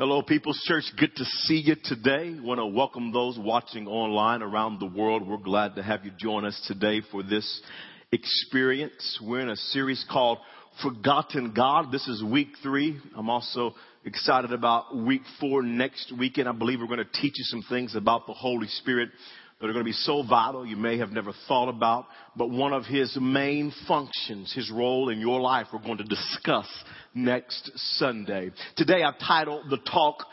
Hello, People's Church. Good to see you today. Want to welcome those watching online around the world. We're glad to have you join us today for this experience. We're in a series called Forgotten God. This is week three. I'm also excited about week four next weekend. I believe we're going to teach you some things about the Holy Spirit that are going to be so vital you may have never thought about. But one of his main functions, his role in your life, we're going to discuss next Sunday. Today I've titled the talk,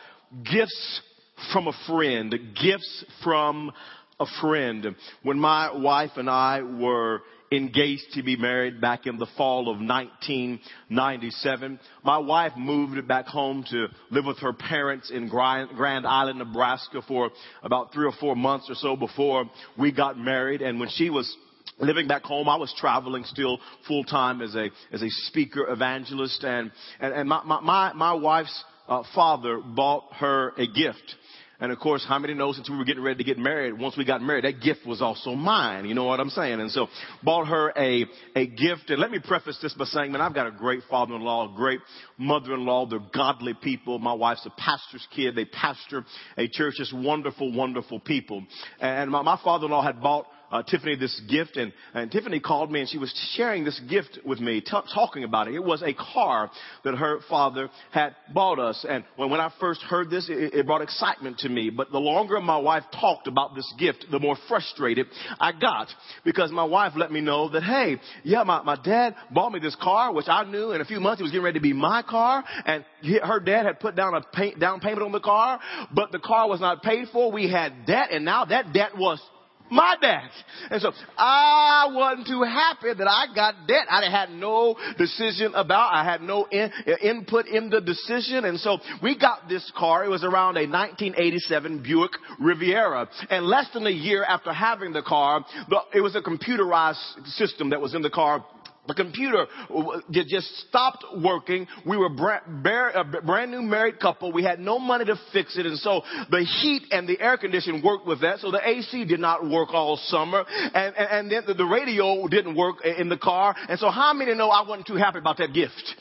Gifts from a Friend. Gifts from a Friend. When my wife and I were engaged to be married back in the fall of 1997. My wife moved back home to live with her parents in Grand Island, Nebraska for about three or four months or so before we got married. And when she was living back home, I was traveling still full time as a, as a speaker evangelist and, and, and my, my, my wife's uh, father bought her a gift. And of course, how many know since we were getting ready to get married, once we got married, that gift was also mine. You know what I'm saying? And so bought her a, a gift. And let me preface this by saying, man, I've got a great father-in-law, a great mother-in-law. They're godly people. My wife's a pastor's kid. They pastor a church. Just wonderful, wonderful people. And my, my father-in-law had bought uh, Tiffany this gift, and, and Tiffany called me and she was sharing this gift with me, t- talking about it. It was a car that her father had bought us, and when, when I first heard this, it, it brought excitement to me. But the longer my wife talked about this gift, the more frustrated I got because my wife let me know that, hey, yeah, my, my dad bought me this car, which I knew in a few months it was getting ready to be my car, and he, her dad had put down a pay, down payment on the car, but the car was not paid for. We had debt, and now that debt was my dad. And so I wasn't too happy that I got debt. I had no decision about, I had no in, input in the decision. And so we got this car. It was around a 1987 Buick Riviera. And less than a year after having the car, it was a computerized system that was in the car the computer uh, just stopped working. We were a brand new married couple. We had no money to fix it. And so the heat and the air conditioning worked with that. So the AC did not work all summer. And, and, and then the radio didn't work in the car. And so how many know I wasn't too happy about that gift?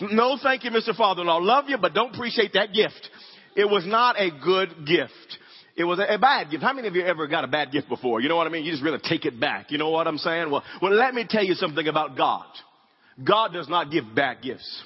No, thank you, Mr. Father-in-law. Love you, but don't appreciate that gift. It was not a good gift. It was a, a, bad gift. How many of you ever got a bad gift before? You know what I mean? You just really take it back. You know what I'm saying? Well, well, let me tell you something about God. God does not give bad gifts.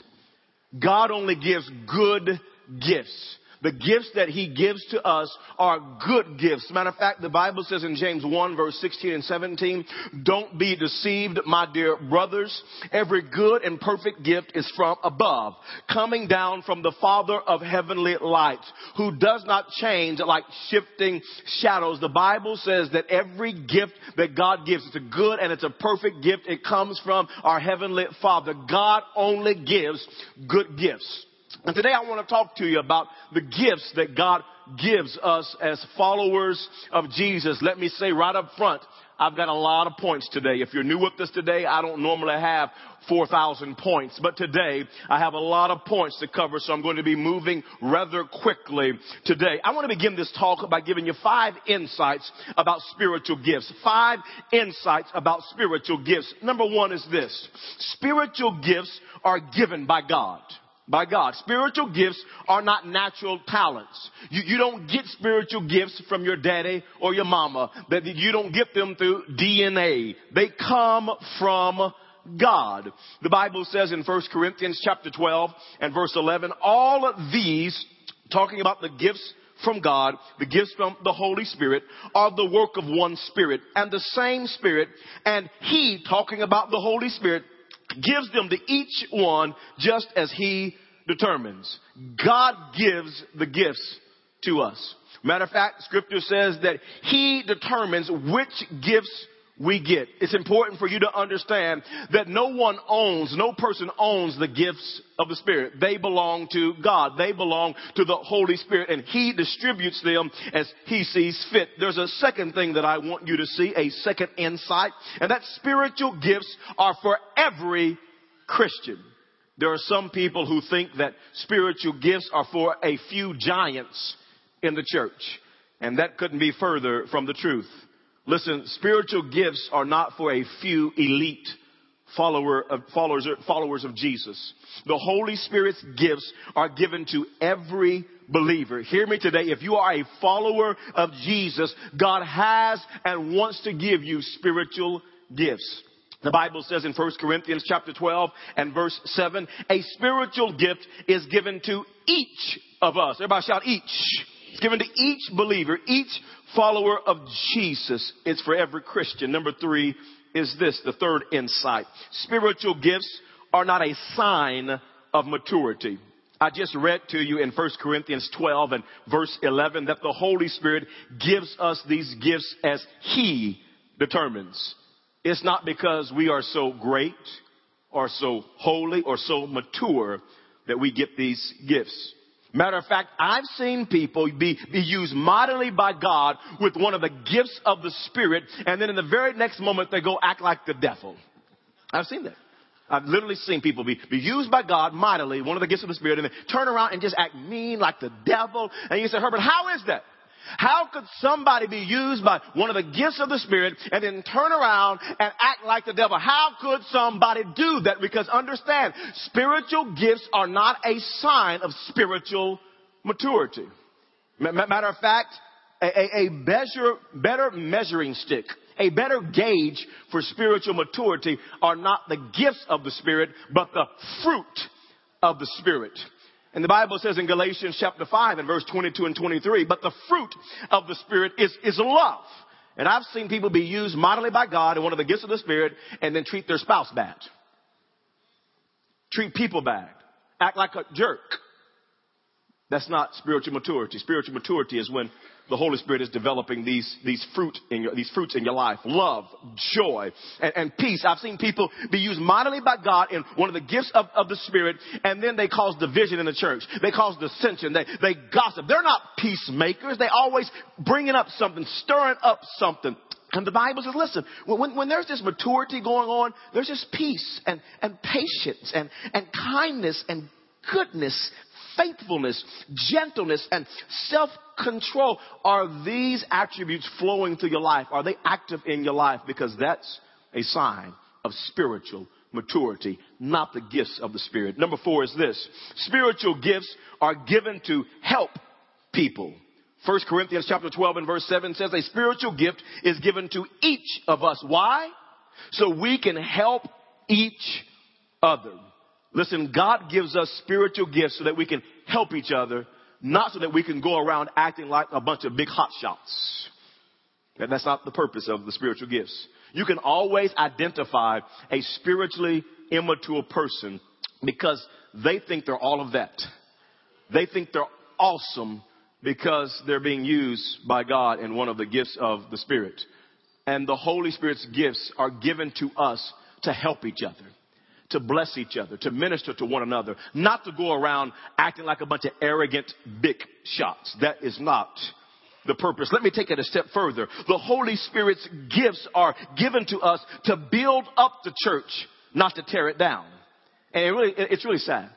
God only gives good gifts. The gifts that he gives to us are good gifts. Matter of fact, the Bible says in James 1 verse 16 and 17, don't be deceived, my dear brothers. Every good and perfect gift is from above, coming down from the Father of heavenly lights, who does not change like shifting shadows. The Bible says that every gift that God gives, it's a good and it's a perfect gift. It comes from our heavenly Father. God only gives good gifts. And today I want to talk to you about the gifts that God gives us as followers of Jesus. Let me say right up front, I've got a lot of points today. If you're new with us today, I don't normally have 4,000 points, but today I have a lot of points to cover, so I'm going to be moving rather quickly today. I want to begin this talk by giving you five insights about spiritual gifts. Five insights about spiritual gifts. Number one is this. Spiritual gifts are given by God by God. Spiritual gifts are not natural talents. You, you don't get spiritual gifts from your daddy or your mama. That you don't get them through DNA. They come from God. The Bible says in 1 Corinthians chapter 12 and verse 11, all of these, talking about the gifts from God, the gifts from the Holy Spirit, are the work of one Spirit and the same Spirit. And He, talking about the Holy Spirit, gives them to each one just as he determines. God gives the gifts to us. Matter of fact, scripture says that he determines which gifts we get. It's important for you to understand that no one owns, no person owns the gifts of the Spirit. They belong to God. They belong to the Holy Spirit and He distributes them as He sees fit. There's a second thing that I want you to see, a second insight, and that spiritual gifts are for every Christian. There are some people who think that spiritual gifts are for a few giants in the church. And that couldn't be further from the truth. Listen, spiritual gifts are not for a few elite follower of, followers, followers of Jesus. The Holy Spirit's gifts are given to every believer. Hear me today. If you are a follower of Jesus, God has and wants to give you spiritual gifts. The Bible says in 1 Corinthians chapter 12 and verse 7, a spiritual gift is given to each of us. Everybody shout each. It's given to each believer, each follower of Jesus. It's for every Christian. Number three is this, the third insight. Spiritual gifts are not a sign of maturity. I just read to you in 1 Corinthians 12 and verse 11 that the Holy Spirit gives us these gifts as He determines. It's not because we are so great or so holy or so mature that we get these gifts. Matter of fact, I've seen people be, be used mightily by God with one of the gifts of the Spirit, and then in the very next moment they go act like the devil. I've seen that. I've literally seen people be, be used by God mightily, one of the gifts of the Spirit, and then turn around and just act mean like the devil. And you say, Herbert, how is that? How could somebody be used by one of the gifts of the Spirit and then turn around and act like the devil? How could somebody do that? Because understand, spiritual gifts are not a sign of spiritual maturity. Matter of fact, a, a, better measuring stick, a better gauge for spiritual maturity are not the gifts of the Spirit, but the fruit of the Spirit. And the Bible says in Galatians chapter 5 and verse 22 and 23, but the fruit of the Spirit is, is love. And I've seen people be used mightily by God in one of the gifts of the Spirit and then treat their spouse bad. Treat people bad. Act like a jerk. That's not spiritual maturity. Spiritual maturity is when the Holy Spirit is developing these, these fruit in your, these fruits in your life. Love, joy, and, and peace. I've seen people be used mightily by God in one of the gifts of, of the Spirit, and then they cause division in the church. They cause dissension. They, they gossip. They're not peacemakers. They always bringing up something, stirring up something. And the Bible says, listen, when, when there's this maturity going on, there's just peace and, and patience and, and kindness and goodness, faithfulness, gentleness, and self-control. Are these attributes flowing through your life? Are they active in your life? Because that's a sign of spiritual maturity, not the gifts of the Spirit. Number four is this. Spiritual gifts are given to help people. 1 Corinthians chapter 12 and verse 7 says a spiritual gift is given to each of us. Why? So we can help each other. Listen, God gives us spiritual gifts so that we can help each other, not so that we can go around acting like a bunch of big hot shots. And that's not the purpose of the spiritual gifts. You can always identify a spiritually immature person because they think they're all of that. They think they're awesome because they're being used by God in one of the gifts of the Spirit. And the Holy Spirit's gifts are given to us to help each other to bless each other, to minister to one another, not to go around acting like a bunch of arrogant big shots. That is not the purpose. Let me take it a step further. The Holy Spirit's gifts are given to us to build up the church, not to tear it down. And it really, it's really sad.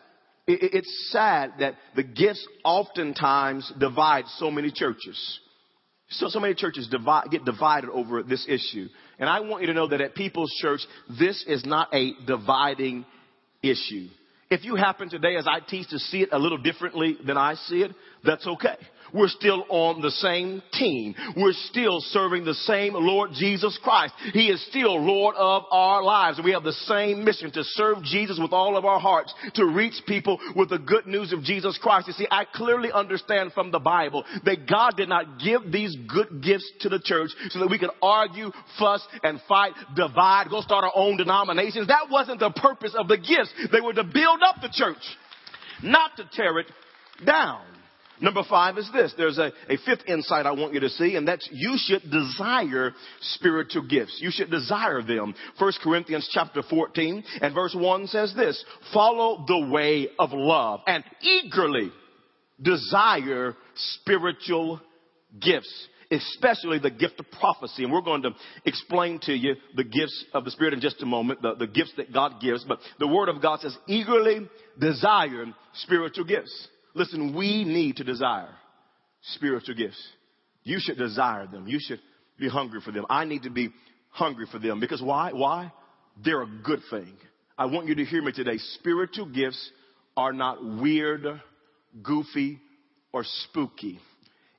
It's sad that the gifts oftentimes divide so many churches. So, so many churches divide, get divided over this issue. And I want you to know that at People's Church, this is not a dividing issue. If you happen today, as I teach, to see it a little differently than I see it, that's okay. We're still on the same team. We're still serving the same Lord Jesus Christ. He is still Lord of our lives. We have the same mission to serve Jesus with all of our hearts, to reach people with the good news of Jesus Christ. You see, I clearly understand from the Bible that God did not give these good gifts to the church so that we could argue, fuss, and fight, divide, go start our own denominations. That wasn't the purpose of the gifts. They were to build up the church, not to tear it down. Number five is this. There's a, a fifth insight I want you to see, and that's you should desire spiritual gifts. You should desire them. First Corinthians chapter 14 and verse 1 says this, follow the way of love and eagerly desire spiritual gifts especially the gift of prophecy. And we're going to explain to you the gifts of the Spirit in just a moment, the, the gifts that God gives. But the Word of God says, eagerly desire spiritual gifts. Listen, we need to desire spiritual gifts. You should desire them. You should be hungry for them. I need to be hungry for them because why? Why? they're a good thing. I want you to hear me today. Spiritual gifts are not weird, goofy, or spooky.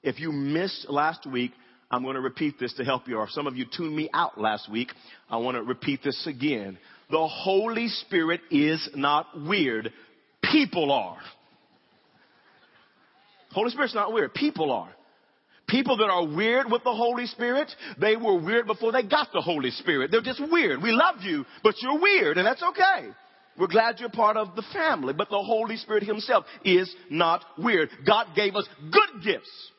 If you missed last week, I'm going to repeat this to help you. Or if some of you tuned me out last week, I want to repeat this again. The Holy Spirit is not weird. People are. Holy Spirit's not weird. People are. People that are weird with the Holy Spirit, they were weird before they got the Holy Spirit. They're just weird. We love you, but you're weird, and that's okay. We're glad you're part of the family, but the Holy Spirit Himself is not weird. God gave us good gifts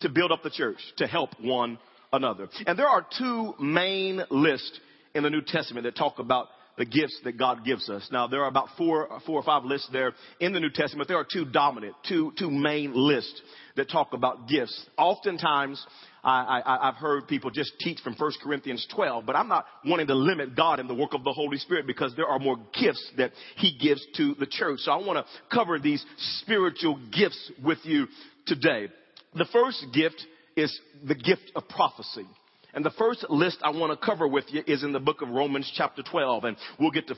to build up the church, to help one another. And there are two main lists in the New Testament that talk about the gifts that God gives us. Now, there are about four, four or five lists there in the New Testament. But there are two dominant, two, two main lists that talk about gifts. Oftentimes, I, I, I've heard people just teach from 1 Corinthians 12, but I'm not wanting to limit God and the work of the Holy Spirit because there are more gifts that He gives to the church. So I want to cover these spiritual gifts with you today. The first gift is the gift of prophecy. And the first list I want to cover with you is in the book of Romans chapter 12. And we'll get to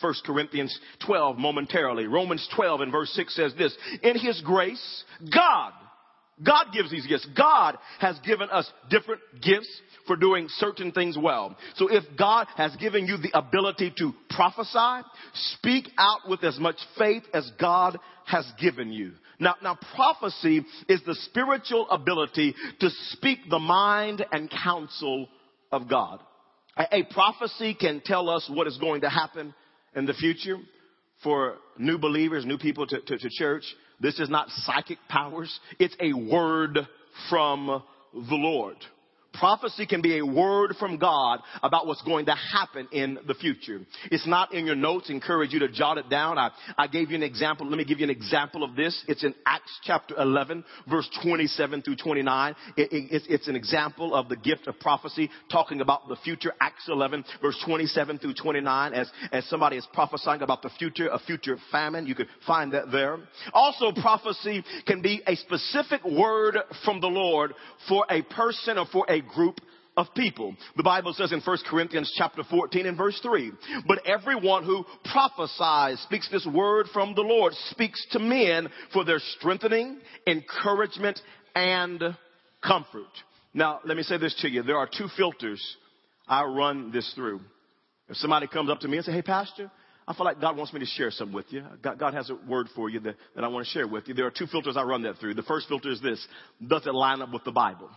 1 Corinthians 12 momentarily. Romans 12 and verse 6 says this, In His grace, God, God gives these gifts. God has given us different gifts for doing certain things well. So if God has given you the ability to prophesy, speak out with as much faith as God has given you. Now, now prophecy is the spiritual ability to speak the mind and counsel of God. A, a prophecy can tell us what is going to happen in the future for new believers, new people to, to, to church. This is not psychic powers. It's a word from the Lord. Prophecy can be a word from God about what's going to happen in the future. It's not in your notes. Encourage you to jot it down. I, I gave you an example. Let me give you an example of this. It's in Acts chapter 11, verse 27 through 29. It, it, it's, it's an example of the gift of prophecy talking about the future. Acts 11, verse 27 through 29. As, as somebody is prophesying about the future, a future famine. You could find that there. Also, prophecy can be a specific word from the Lord for a person or for a group of people. The Bible says in 1 Corinthians chapter 14 and verse 3, but everyone who prophesies, speaks this word from the Lord, speaks to men for their strengthening, encouragement, and comfort. Now, let me say this to you. There are two filters I run this through. If somebody comes up to me and say, hey, pastor, I feel like God wants me to share something with you. God, God has a word for you that, that I want to share with you. There are two filters I run that through. The first filter is this. Does it line up with the Bible?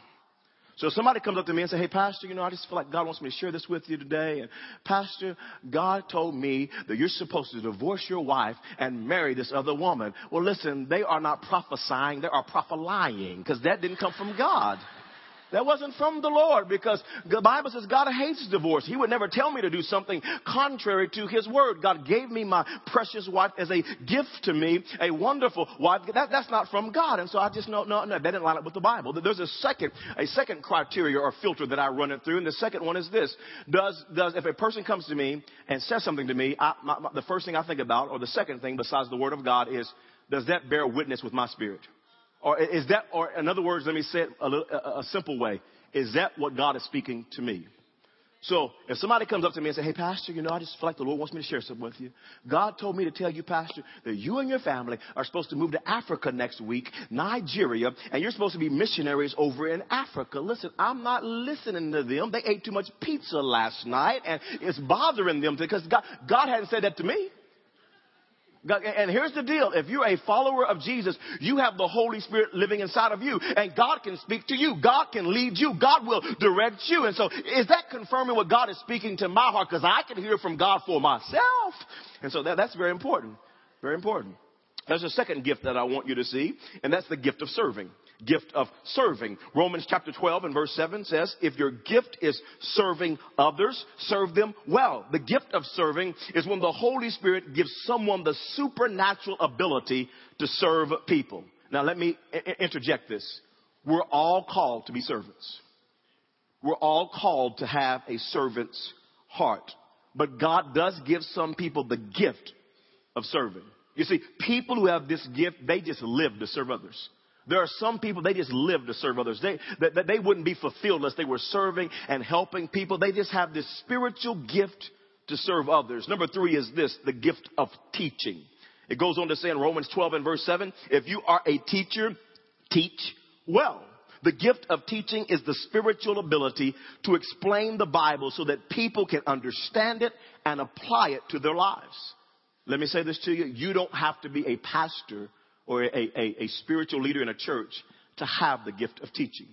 So somebody comes up to me and say, Hey, Pastor, you know, I just feel like God wants me to share this with you today. And Pastor, God told me that you're supposed to divorce your wife and marry this other woman. Well, listen, they are not prophesying, they are prophesying because that didn't come from God. That wasn't from the Lord because the Bible says God hates divorce. He would never tell me to do something contrary to His word. God gave me my precious wife as a gift to me, a wonderful wife. That, that's not from God. And so I just know, no, no, that didn't line up with the Bible. There's a second, a second criteria or filter that I run it through. And the second one is this. Does, does, if a person comes to me and says something to me, I, my, my, the first thing I think about, or the second thing besides the word of God is, does that bear witness with my spirit? Or is that, or in other words, let me say it a, little, a, a simple way. Is that what God is speaking to me? So if somebody comes up to me and says, Hey, Pastor, you know, I just feel like the Lord wants me to share something with you. God told me to tell you, Pastor, that you and your family are supposed to move to Africa next week, Nigeria, and you're supposed to be missionaries over in Africa. Listen, I'm not listening to them. They ate too much pizza last night, and it's bothering them because God, God hadn't said that to me. And here's the deal. If you're a follower of Jesus, you have the Holy Spirit living inside of you and God can speak to you. God can lead you. God will direct you. And so is that confirming what God is speaking to my heart? Cause I can hear from God for myself. And so that, that's very important. Very important. There's a second gift that I want you to see, and that's the gift of serving gift of serving. Romans chapter 12 and verse 7 says, if your gift is serving others, serve them well. The gift of serving is when the Holy Spirit gives someone the supernatural ability to serve people. Now let me interject this. We're all called to be servants. We're all called to have a servant's heart. But God does give some people the gift of serving. You see, people who have this gift, they just live to serve others. There are some people, they just live to serve others. They, that, they wouldn't be fulfilled unless they were serving and helping people. They just have this spiritual gift to serve others. Number three is this, the gift of teaching. It goes on to say in Romans 12 and verse 7, if you are a teacher, teach well. The gift of teaching is the spiritual ability to explain the Bible so that people can understand it and apply it to their lives. Let me say this to you. You don't have to be a pastor or a, a, a spiritual leader in a church to have the gift of teaching.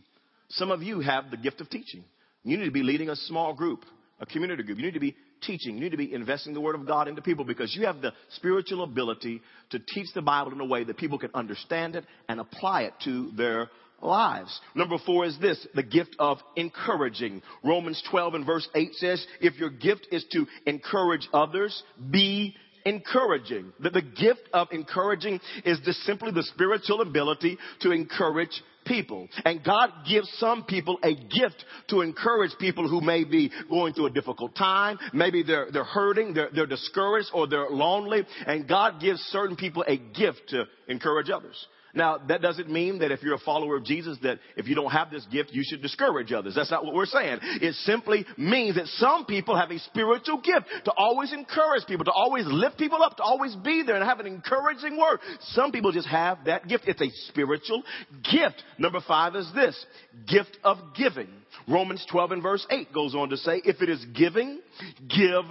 Some of you have the gift of teaching. You need to be leading a small group, a community group. You need to be teaching. You need to be investing the Word of God into people because you have the spiritual ability to teach the Bible in a way that people can understand it and apply it to their lives. Number four is this, the gift of encouraging. Romans 12 and verse 8 says, if your gift is to encourage others, be encouraging. The, the gift of encouraging is just simply the spiritual ability to encourage people. And God gives some people a gift to encourage people who may be going through a difficult time. Maybe they're, they're hurting, they're, they're discouraged, or they're lonely. And God gives certain people a gift to encourage others. Now, that doesn't mean that if you're a follower of Jesus, that if you don't have this gift, you should discourage others. That's not what we're saying. It simply means that some people have a spiritual gift to always encourage people, to always lift people up, to always be there and have an encouraging word. Some people just have that gift. It's a spiritual gift. Number five is this, gift of giving. Romans 12 and verse 8 goes on to say, if it is giving, give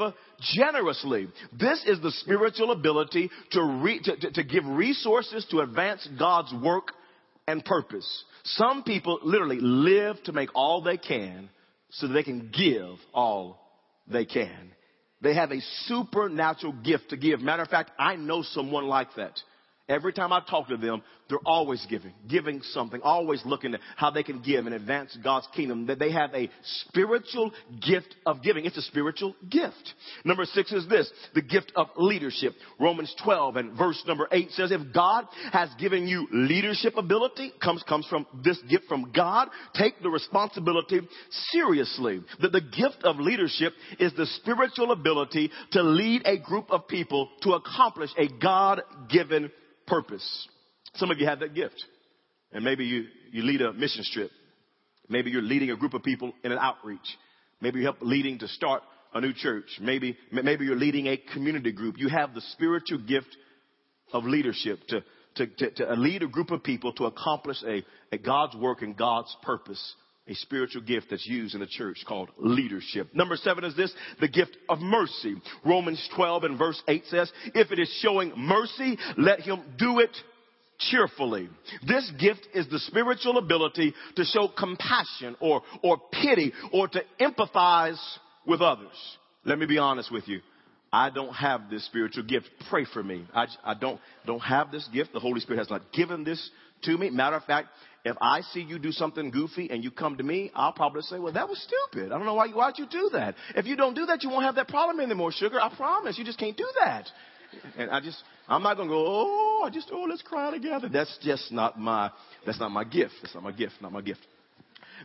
generously. This is the spiritual ability to, re, to, to, to give resources to advance God's work and purpose. Some people literally live to make all they can so that they can give all they can. They have a supernatural gift to give. Matter of fact, I know someone like that. Every time I talk to them, they're always giving, giving something, always looking at how they can give and advance God's kingdom. That they have a spiritual gift of giving. It's a spiritual gift. Number six is this, the gift of leadership. Romans 12 and verse number eight says, if God has given you leadership ability, comes, comes from this gift from God, take the responsibility seriously. That the gift of leadership is the spiritual ability to lead a group of people to accomplish a God-given purpose. Some of you have that gift. And maybe you, you lead a mission trip. Maybe you're leading a group of people in an outreach. Maybe you help leading to start a new church. Maybe, maybe you're leading a community group. You have the spiritual gift of leadership to, to, to, to lead a group of people to accomplish a, a God's work and God's purpose a spiritual gift that's used in the church called leadership. Number seven is this, the gift of mercy. Romans 12 and verse 8 says, if it is showing mercy, let him do it cheerfully. This gift is the spiritual ability to show compassion or, or pity or to empathize with others. Let me be honest with you. I don't have this spiritual gift. Pray for me. I, I don't, don't have this gift. The Holy Spirit has not given this to me. Matter of fact, if I see you do something goofy and you come to me, I'll probably say, well, that was stupid. I don't know why you, why'd you do that? If you don't do that, you won't have that problem anymore, sugar. I promise. You just can't do that. And I just, I'm not going to go, oh, I just, oh, let's cry together. That's just not my, that's not my gift. That's not my gift, not my gift.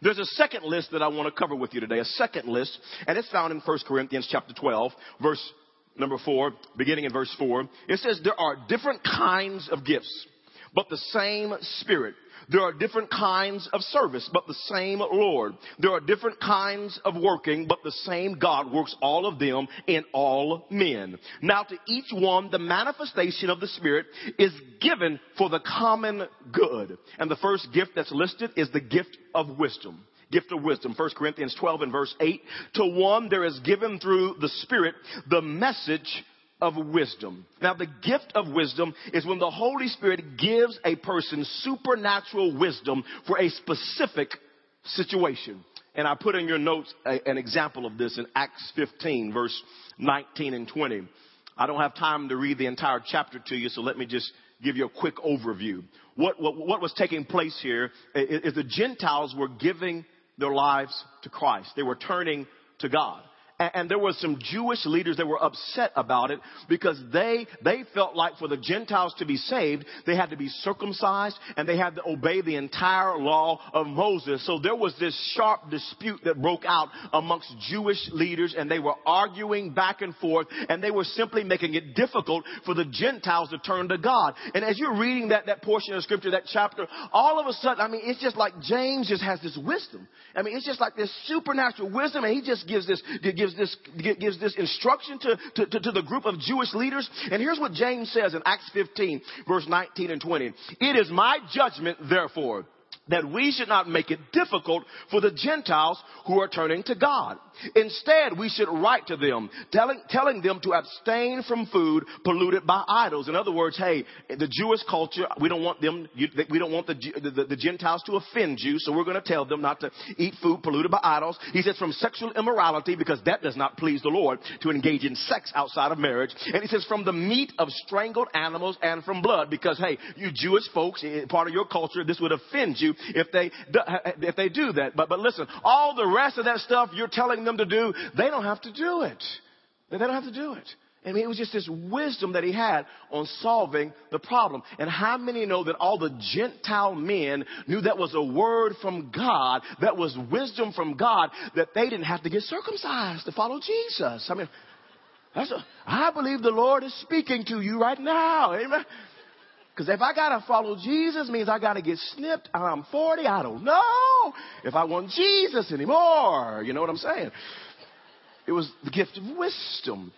There's a second list that I want to cover with you today, a second list, and it's found in 1 Corinthians chapter 12, verse number 4, beginning in verse 4. It says there are different kinds of gifts, but the same Spirit. There are different kinds of service, but the same Lord. There are different kinds of working, but the same God works all of them in all men. Now to each one, the manifestation of the Spirit is given for the common good. And the first gift that's listed is the gift of wisdom gift of wisdom. 1 Corinthians 12 and verse 8. To one there is given through the Spirit the message of wisdom. Now, the gift of wisdom is when the Holy Spirit gives a person supernatural wisdom for a specific situation. And I put in your notes a, an example of this in Acts 15, verse 19 and 20. I don't have time to read the entire chapter to you, so let me just give you a quick overview. What, what, what was taking place here is, is the Gentiles were giving their lives to Christ. They were turning to God. And there were some Jewish leaders that were upset about it because they, they felt like for the Gentiles to be saved, they had to be circumcised and they had to obey the entire law of Moses. So there was this sharp dispute that broke out amongst Jewish leaders and they were arguing back and forth and they were simply making it difficult for the Gentiles to turn to God. And as you're reading that, that portion of scripture, that chapter, all of a sudden, I mean, it's just like James just has this wisdom. I mean, it's just like this supernatural wisdom and he just gives this, gives gives this, gives this instruction to, to, to, to the group of Jewish leaders. And here's what James says in Acts 15, verse 19 and 20. It is my judgment, therefore, that we should not make it difficult for the Gentiles who are turning to God. Instead, we should write to them, telling, telling them to abstain from food polluted by idols. In other words, hey, the Jewish culture, we don't want them, we don't want the, the, the Gentiles to offend you, so we're going to tell them not to eat food polluted by idols. He says from sexual immorality, because that does not please the Lord, to engage in sex outside of marriage. And he says from the meat of strangled animals and from blood, because hey, you Jewish folks, eh, part of your culture, this would offend you if they, if they do that. But, but listen, all the rest of that stuff you're telling them to do, they don't have to do it. They don't have to do it. I mean, it was just this wisdom that he had on solving the problem. And how many know that all the Gentile men knew that was a word from God, that was wisdom from God, that they didn't have to get circumcised to follow Jesus? I mean, that's a, I believe the Lord is speaking to you right now. Amen. Because if I gotta follow Jesus means I gotta get snipped. I'm 40. I don't know if I want Jesus anymore. You know what I'm saying? It was the gift of wisdom.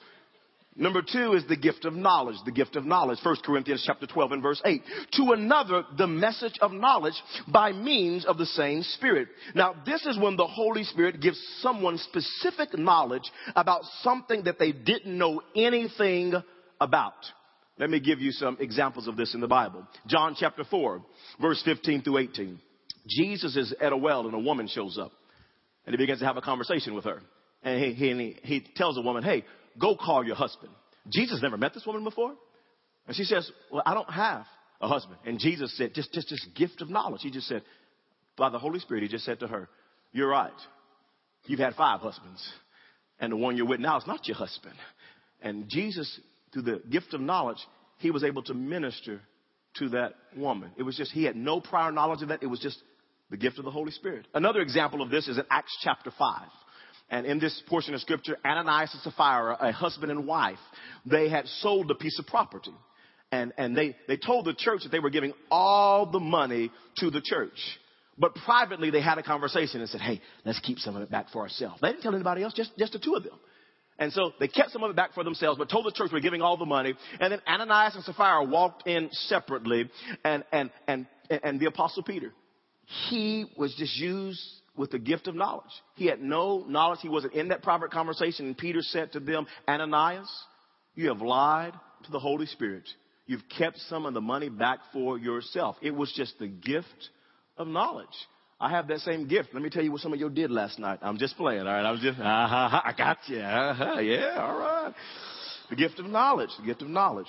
Number two is the gift of knowledge, the gift of knowledge. 1 Corinthians chapter 12 and verse 8. To another, the message of knowledge by means of the same Spirit. Now, this is when the Holy Spirit gives someone specific knowledge about something that they didn't know anything about. Let me give you some examples of this in the Bible. John chapter 4, verse 15 through 18. Jesus is at a well and a woman shows up and he begins to have a conversation with her. And he, he, he tells the woman, hey, go call your husband. Jesus never met this woman before. And she says, well, I don't have a husband. And Jesus said, just, just this gift of knowledge. He just said, by the Holy Spirit, he just said to her, you're right. You've had five husbands. And the one you're with now is not your husband. And Jesus through the gift of knowledge, he was able to minister to that woman. It was just, he had no prior knowledge of that. It was just the gift of the Holy Spirit. Another example of this is in Acts chapter 5. And in this portion of scripture, Ananias and Sapphira, a husband and wife, they had sold a piece of property. And, and they, they told the church that they were giving all the money to the church. But privately, they had a conversation and said, hey, let's keep some of it back for ourselves. They didn't tell anybody else, just, just the two of them. And so they kept some of it back for themselves, but told the church we're giving all the money. And then Ananias and Sapphira walked in separately and, and, and, and the apostle Peter, he was just used with the gift of knowledge. He had no knowledge. He wasn't in that private conversation. And Peter said to them, Ananias, you have lied to the Holy Spirit. You've kept some of the money back for yourself. It was just the gift of knowledge. I have that same gift. Let me tell you what some of you did last night. I'm just playing, all right? I was just, uh-huh, I got you. Uh-huh, yeah, all right. The gift of knowledge, the gift of knowledge.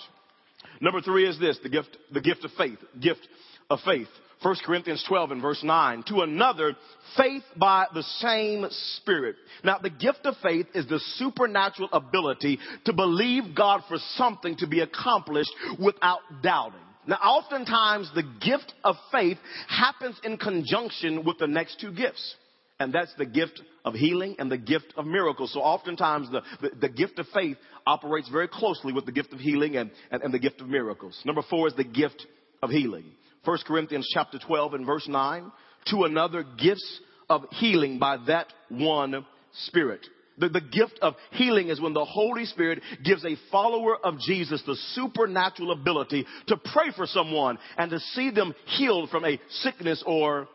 Number three is this, the gift, the gift of faith, gift of faith. 1 Corinthians 12 and verse 9. To another, faith by the same Spirit. Now, the gift of faith is the supernatural ability to believe God for something to be accomplished without doubting. Now, oftentimes the gift of faith happens in conjunction with the next two gifts. And that's the gift of healing and the gift of miracles. So oftentimes the, the, the gift of faith operates very closely with the gift of healing and, and, and the gift of miracles. Number four is the gift of healing. 1 Corinthians chapter 12 and verse 9. To another gifts of healing by that one spirit. The, the gift of healing is when the Holy Spirit gives a follower of Jesus the supernatural ability to pray for someone and to see them healed from a sickness or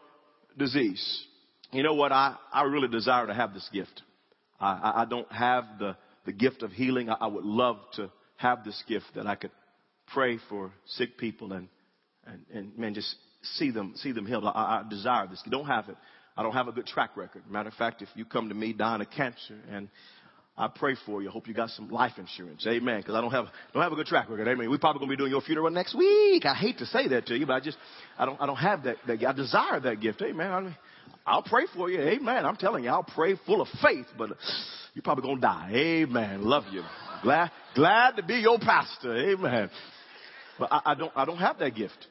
disease. You know what? I, I really desire to have this gift. I, I, I don't have the, the gift of healing. I, I would love to have this gift that I could pray for sick people and, and, and man, just see them, see them healed. I, I desire this. You don't have it. I don't have a good track record. Matter of fact, if you come to me dying of cancer and I pray for you. I hope you got some life insurance. Amen. Because I don't have don't have a good track record. Amen. We're probably gonna be doing your funeral next week. I hate to say that to you, but I just I don't I don't have that, that I desire that gift. Amen. I mean, I'll pray for you. Amen. I'm telling you, I'll pray full of faith, but you're probably gonna die. Amen. Love you. Glad glad to be your pastor. Amen. But I, I don't I don't have that gift.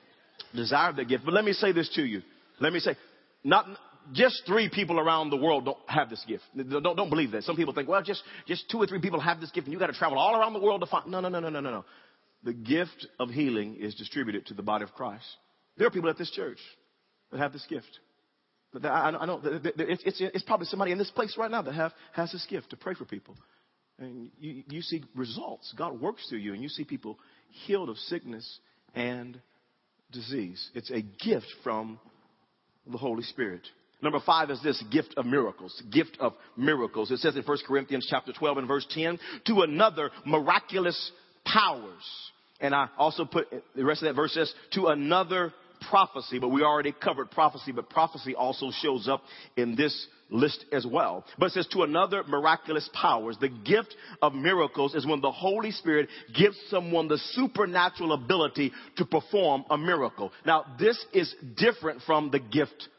Desire that gift. But let me say this to you. Let me say, not just three people around the world don't have this gift. Don't, don't believe that. Some people think, well, just, just two or three people have this gift and you got to travel all around the world to find. No, no, no, no, no, no, no. The gift of healing is distributed to the body of Christ. There are people at this church that have this gift. I, I know it's, it's, it's, probably somebody in this place right now that have, has this gift to pray for people. And you, you see results. God works through you, and you see people healed of sickness and disease. It's a gift from the Holy Spirit. Number five is this gift of miracles. Gift of miracles. It says in 1 Corinthians chapter 12 and verse 10, to another miraculous powers. And I also put the rest of that verse says, to another prophecy, but we already covered prophecy, but prophecy also shows up in this list as well. But it says to another miraculous powers. The gift of miracles is when the Holy Spirit gives someone the supernatural ability to perform a miracle. Now, this is different from the gift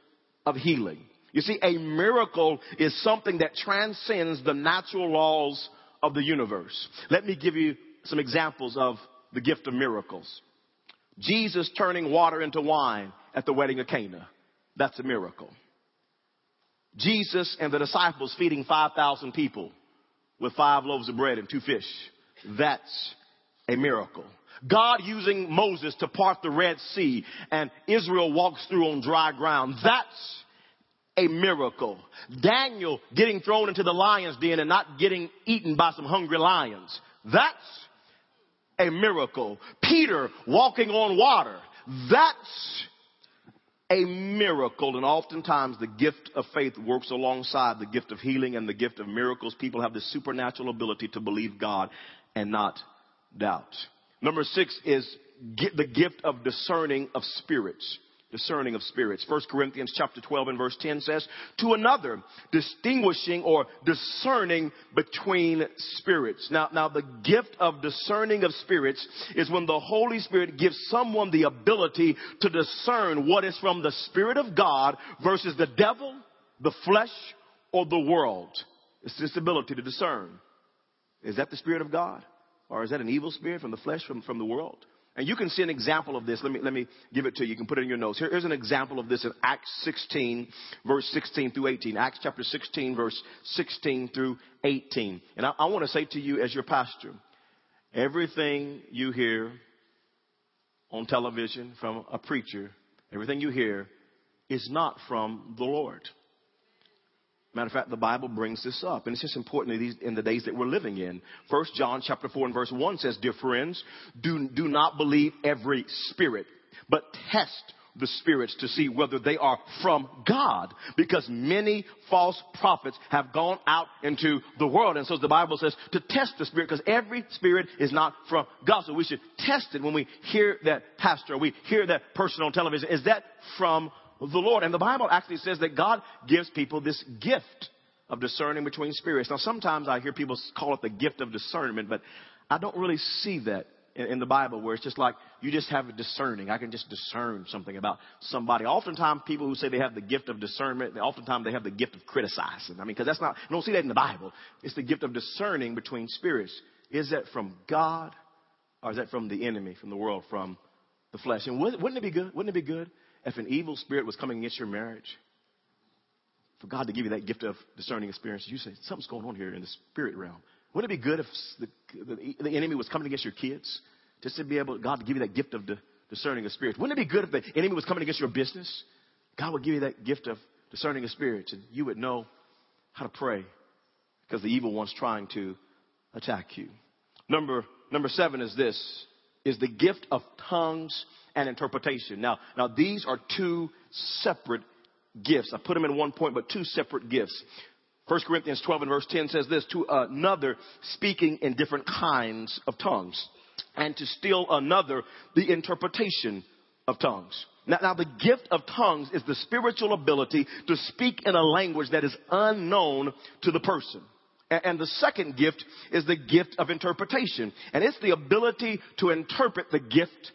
of healing. You see, a miracle is something that transcends the natural laws of the universe. Let me give you some examples of the gift of miracles. Jesus turning water into wine at the wedding of Cana. That's a miracle. Jesus and the disciples feeding 5,000 people with five loaves of bread and two fish. That's a miracle. God using Moses to part the Red Sea and Israel walks through on dry ground. That's a miracle. Daniel getting thrown into the lion's den and not getting eaten by some hungry lions. That's a miracle. Peter walking on water. That's a miracle. And oftentimes the gift of faith works alongside the gift of healing and the gift of miracles. People have the supernatural ability to believe God and not doubt. Number six is the gift of discerning of spirits discerning of spirits. 1 Corinthians chapter 12 and verse 10 says, to another, distinguishing or discerning between spirits. Now, now the gift of discerning of spirits is when the Holy Spirit gives someone the ability to discern what is from the Spirit of God versus the devil, the flesh, or the world. It's this ability to discern. Is that the Spirit of God? Or is that an evil spirit from the flesh, from, from the world? And you can see an example of this. Let me, let me give it to you. You can put it in your notes. Here, here's an example of this in Acts 16, verse 16 through 18. Acts chapter 16, verse 16 through 18. And I, I want to say to you as your pastor, everything you hear on television from a preacher, everything you hear is not from the Lord. Matter of fact, the Bible brings this up, and it's just important in, these, in the days that we're living in. First John chapter 4 and verse 1 says, Dear friends, do, do not believe every spirit, but test the spirits to see whether they are from God because many false prophets have gone out into the world. And so the Bible says to test the spirit because every spirit is not from God. So we should test it when we hear that pastor, we hear that person on television. Is that from the Lord. And the Bible actually says that God gives people this gift of discerning between spirits. Now, sometimes I hear people call it the gift of discernment, but I don't really see that in, in the Bible where it's just like you just have a discerning. I can just discern something about somebody. Oftentimes, people who say they have the gift of discernment, oftentimes they have the gift of criticizing. I mean, because that's not, you don't see that in the Bible. It's the gift of discerning between spirits. Is that from God or is that from the enemy, from the world, from the flesh? And wouldn't it be good? Wouldn't it be good if an evil spirit was coming against your marriage, for God to give you that gift of discerning experience, you say, something's going on here in the spirit realm. Wouldn't it be good if the, the, the enemy was coming against your kids? Just to be able, God to give you that gift of the, discerning of spirits. Wouldn't it be good if the enemy was coming against your business? God would give you that gift of discerning of spirits and you would know how to pray because the evil one's trying to attack you. Number, number seven is this, is the gift of tongues and interpretation. Now, now these are two separate gifts. I put them in one point, but two separate gifts. 1 Corinthians 12 and verse 10 says this, to another speaking in different kinds of tongues, and to still another the interpretation of tongues. Now, now, the gift of tongues is the spiritual ability to speak in a language that is unknown to the person. And the second gift is the gift of interpretation. And it's the ability to interpret the gift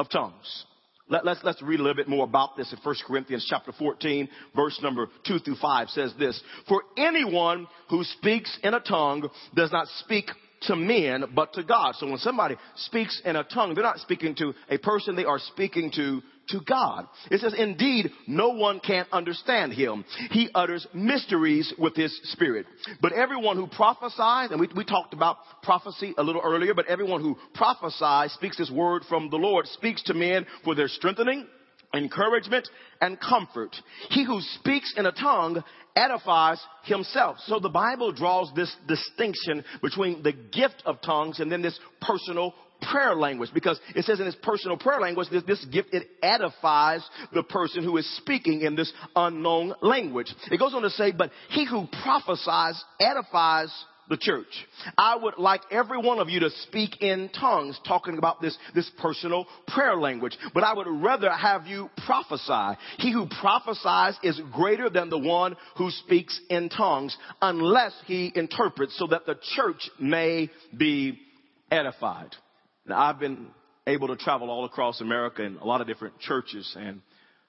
of tongues. Let, us let's, let's read a little bit more about this in 1 Corinthians chapter 14, verse number 2 through 5 says this. For anyone who speaks in a tongue does not speak to men, but to God. So when somebody speaks in a tongue, they're not speaking to a person, they are speaking to to God. It says, indeed, no one can understand him. He utters mysteries with his spirit. But everyone who prophesies, and we, we talked about prophecy a little earlier, but everyone who prophesies speaks this word from the Lord, speaks to men for their strengthening, encouragement and comfort. He who speaks in a tongue edifies himself. So the Bible draws this distinction between the gift of tongues and then this personal prayer language because it says in his personal prayer language this, this gift it edifies the person who is speaking in this unknown language it goes on to say but he who prophesies edifies the church. I would like every one of you to speak in tongues, talking about this, this personal prayer language. But I would rather have you prophesy. He who prophesies is greater than the one who speaks in tongues, unless he interprets so that the church may be edified. Now, I've been able to travel all across America in a lot of different churches and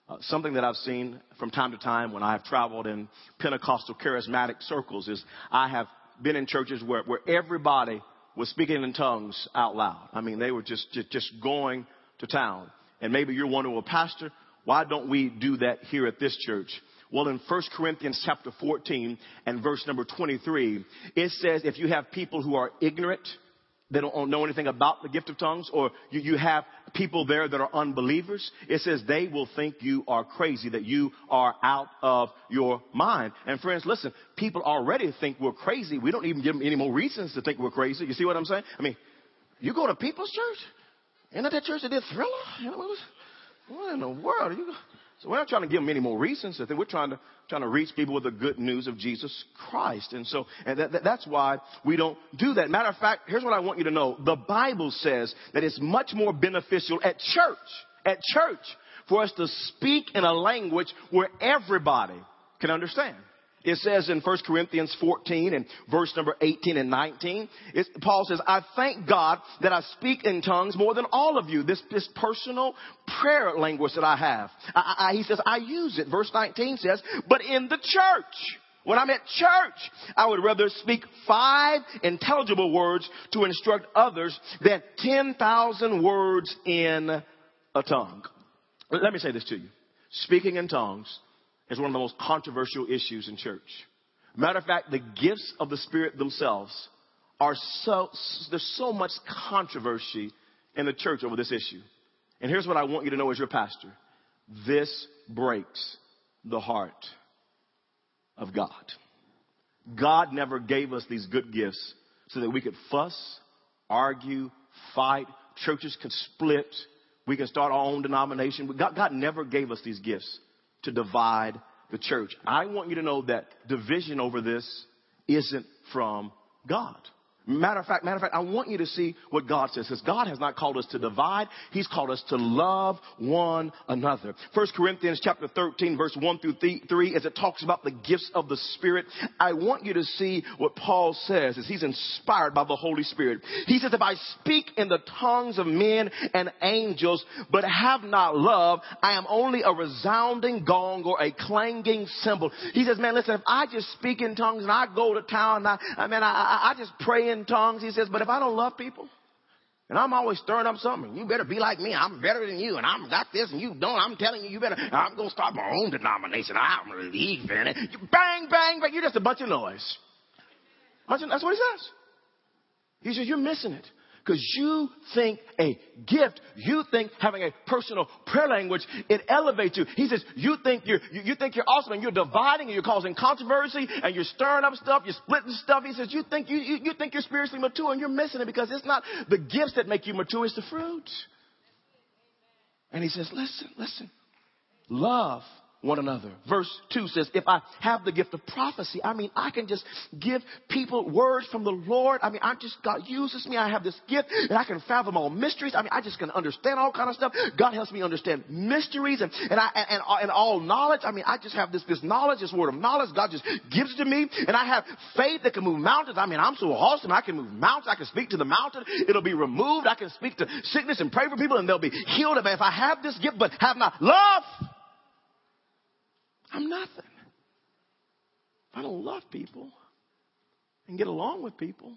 uh, something that I've seen from time to time when I have traveled in Pentecostal charismatic circles is I have been in churches where, where everybody was speaking in tongues out loud. I mean, they were just, just, just going to town. And maybe you're wondering, well, pastor, why don't we do that here at this church? Well, in 1 Corinthians chapter 14 and verse number 23, it says if you have people who are ignorant they don't know anything about the gift of tongues, or you, you have people there that are unbelievers, it says they will think you are crazy, that you are out of your mind. And friends, listen, people already think we're crazy. We don't even give them any more reasons to think we're crazy. You see what I'm saying? I mean, you go to people's church? Isn't that that church that did Thriller? What in the world? Are you, so we're not trying to give them any more reasons. I think we're trying to trying to reach people with the good news of Jesus Christ. And so and that, that, that's why we don't do that. Matter of fact, here's what I want you to know. The Bible says that it's much more beneficial at church, at church, for us to speak in a language where everybody can understand. It says in 1 Corinthians 14 and verse number 18 and 19, Paul says, I thank God that I speak in tongues more than all of you. This, this personal prayer language that I have. I, I, he says, I use it. Verse 19 says, but in the church, when I'm at church, I would rather speak five intelligible words to instruct others than 10,000 words in a tongue. Let me say this to you. Speaking in tongues is one of the most controversial issues in church. Matter of fact, the gifts of the Spirit themselves are so, there's so much controversy in the church over this issue. And here's what I want you to know as your pastor. This breaks the heart of God. God never gave us these good gifts so that we could fuss, argue, fight, churches could split, we can start our own denomination. God, God never gave us these gifts to divide the church. I want you to know that division over this isn't from God. Matter of fact, matter of fact, I want you to see what God says. Because God has not called us to divide. He's called us to love one another. First Corinthians chapter 13 verse 1 through 3 as it talks about the gifts of the Spirit. I want you to see what Paul says as he's inspired by the Holy Spirit. He says, if I speak in the tongues of men and angels, but have not love, I am only a resounding gong or a clanging cymbal. He says, man, listen, if I just speak in tongues and I go to town and I, I mean, I, I just pray in tongues. He says, but if I don't love people, and I'm always stirring up something. You better be like me. I'm better than you, and I'm got this, and you don't. I'm telling you, you better. I'm gonna start my own denomination. I'm in it. You bang, bang, bang. You're just a bunch of noise. That's what he says. He says you're missing it. Because you think a gift, you think having a personal prayer language, it elevates you. He says, you think you're, you, you think you're awesome and you're dividing and you're causing controversy and you're stirring up stuff, you're splitting stuff. He says, you think you, you, you think you're spiritually mature and you're missing it because it's not the gifts that make you mature, it's the fruit. And he says, listen, listen. Love one another. Verse 2 says, if I have the gift of prophecy, I mean, I can just give people words from the Lord. I mean, I just, God uses me. I have this gift and I can fathom all mysteries. I mean, I just can understand all kind of stuff. God helps me understand mysteries and, and I, and, and all knowledge. I mean, I just have this, this knowledge, this word of knowledge. God just gives it to me and I have faith that can move mountains. I mean, I'm so awesome. I can move mountains. I can speak to the mountain. It'll be removed. I can speak to sickness and pray for people and they'll be healed. If I have this gift, but have not love, I'm nothing. If I don't love people and get along with people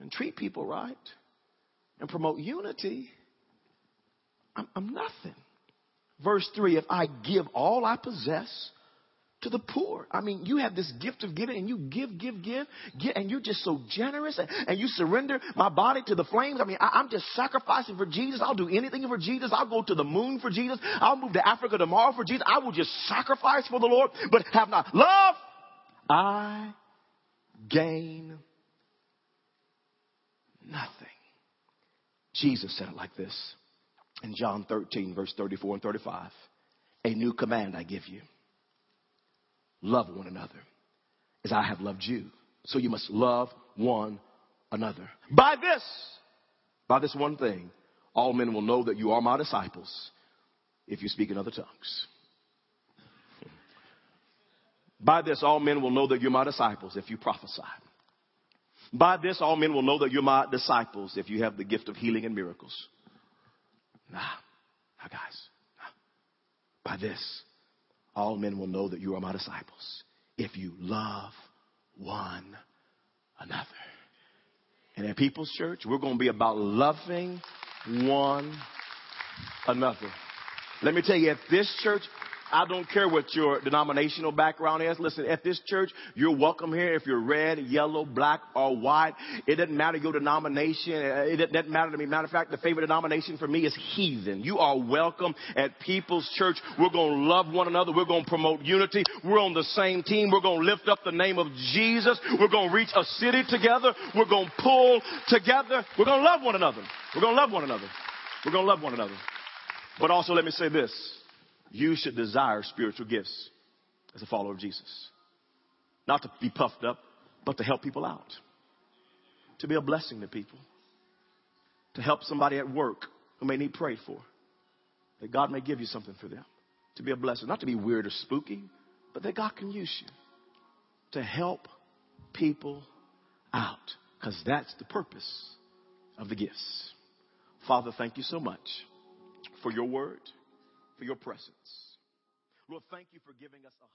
and treat people right and promote unity, I'm, I'm nothing. Verse 3 If I give all I possess to the poor. I mean, you have this gift of giving and you give, give, give, give and you're just so generous and, and you surrender my body to the flames. I mean, I, I'm just sacrificing for Jesus. I'll do anything for Jesus. I'll go to the moon for Jesus. I'll move to Africa tomorrow for Jesus. I will just sacrifice for the Lord, but have not love. I gain nothing. Jesus said it like this in John 13, verse 34 and 35. A new command I give you love one another as I have loved you. So you must love one another. By this, by this one thing, all men will know that you are my disciples if you speak in other tongues. By this, all men will know that you're my disciples if you prophesy. By this, all men will know that you're my disciples if you have the gift of healing and miracles. Nah, nah, guys. Nah. By this, all men will know that you are my disciples if you love one another. And at People's Church, we're going to be about loving one another. Let me tell you, at this church, I don't care what your denominational background is. Listen, at this church, you're welcome here if you're red, yellow, black, or white. It doesn't matter your denomination. Uh, it doesn't matter to me. Matter of fact, the favorite denomination for me is heathen. You are welcome at People's Church. We're going to love one another. We're going to promote unity. We're on the same team. We're going to lift up the name of Jesus. We're going to reach a city together. We're going to pull together. We're going to love one another. We're going to love one another. We're going to love one another. But also, let me say this you should desire spiritual gifts as a follower of Jesus. Not to be puffed up, but to help people out. To be a blessing to people. To help somebody at work who may need prayed for. That God may give you something for them. To be a blessing. Not to be weird or spooky, but that God can use you to help people out. Because that's the purpose of the gifts. Father, thank you so much for your word for your presence. Lord, thank you for giving us a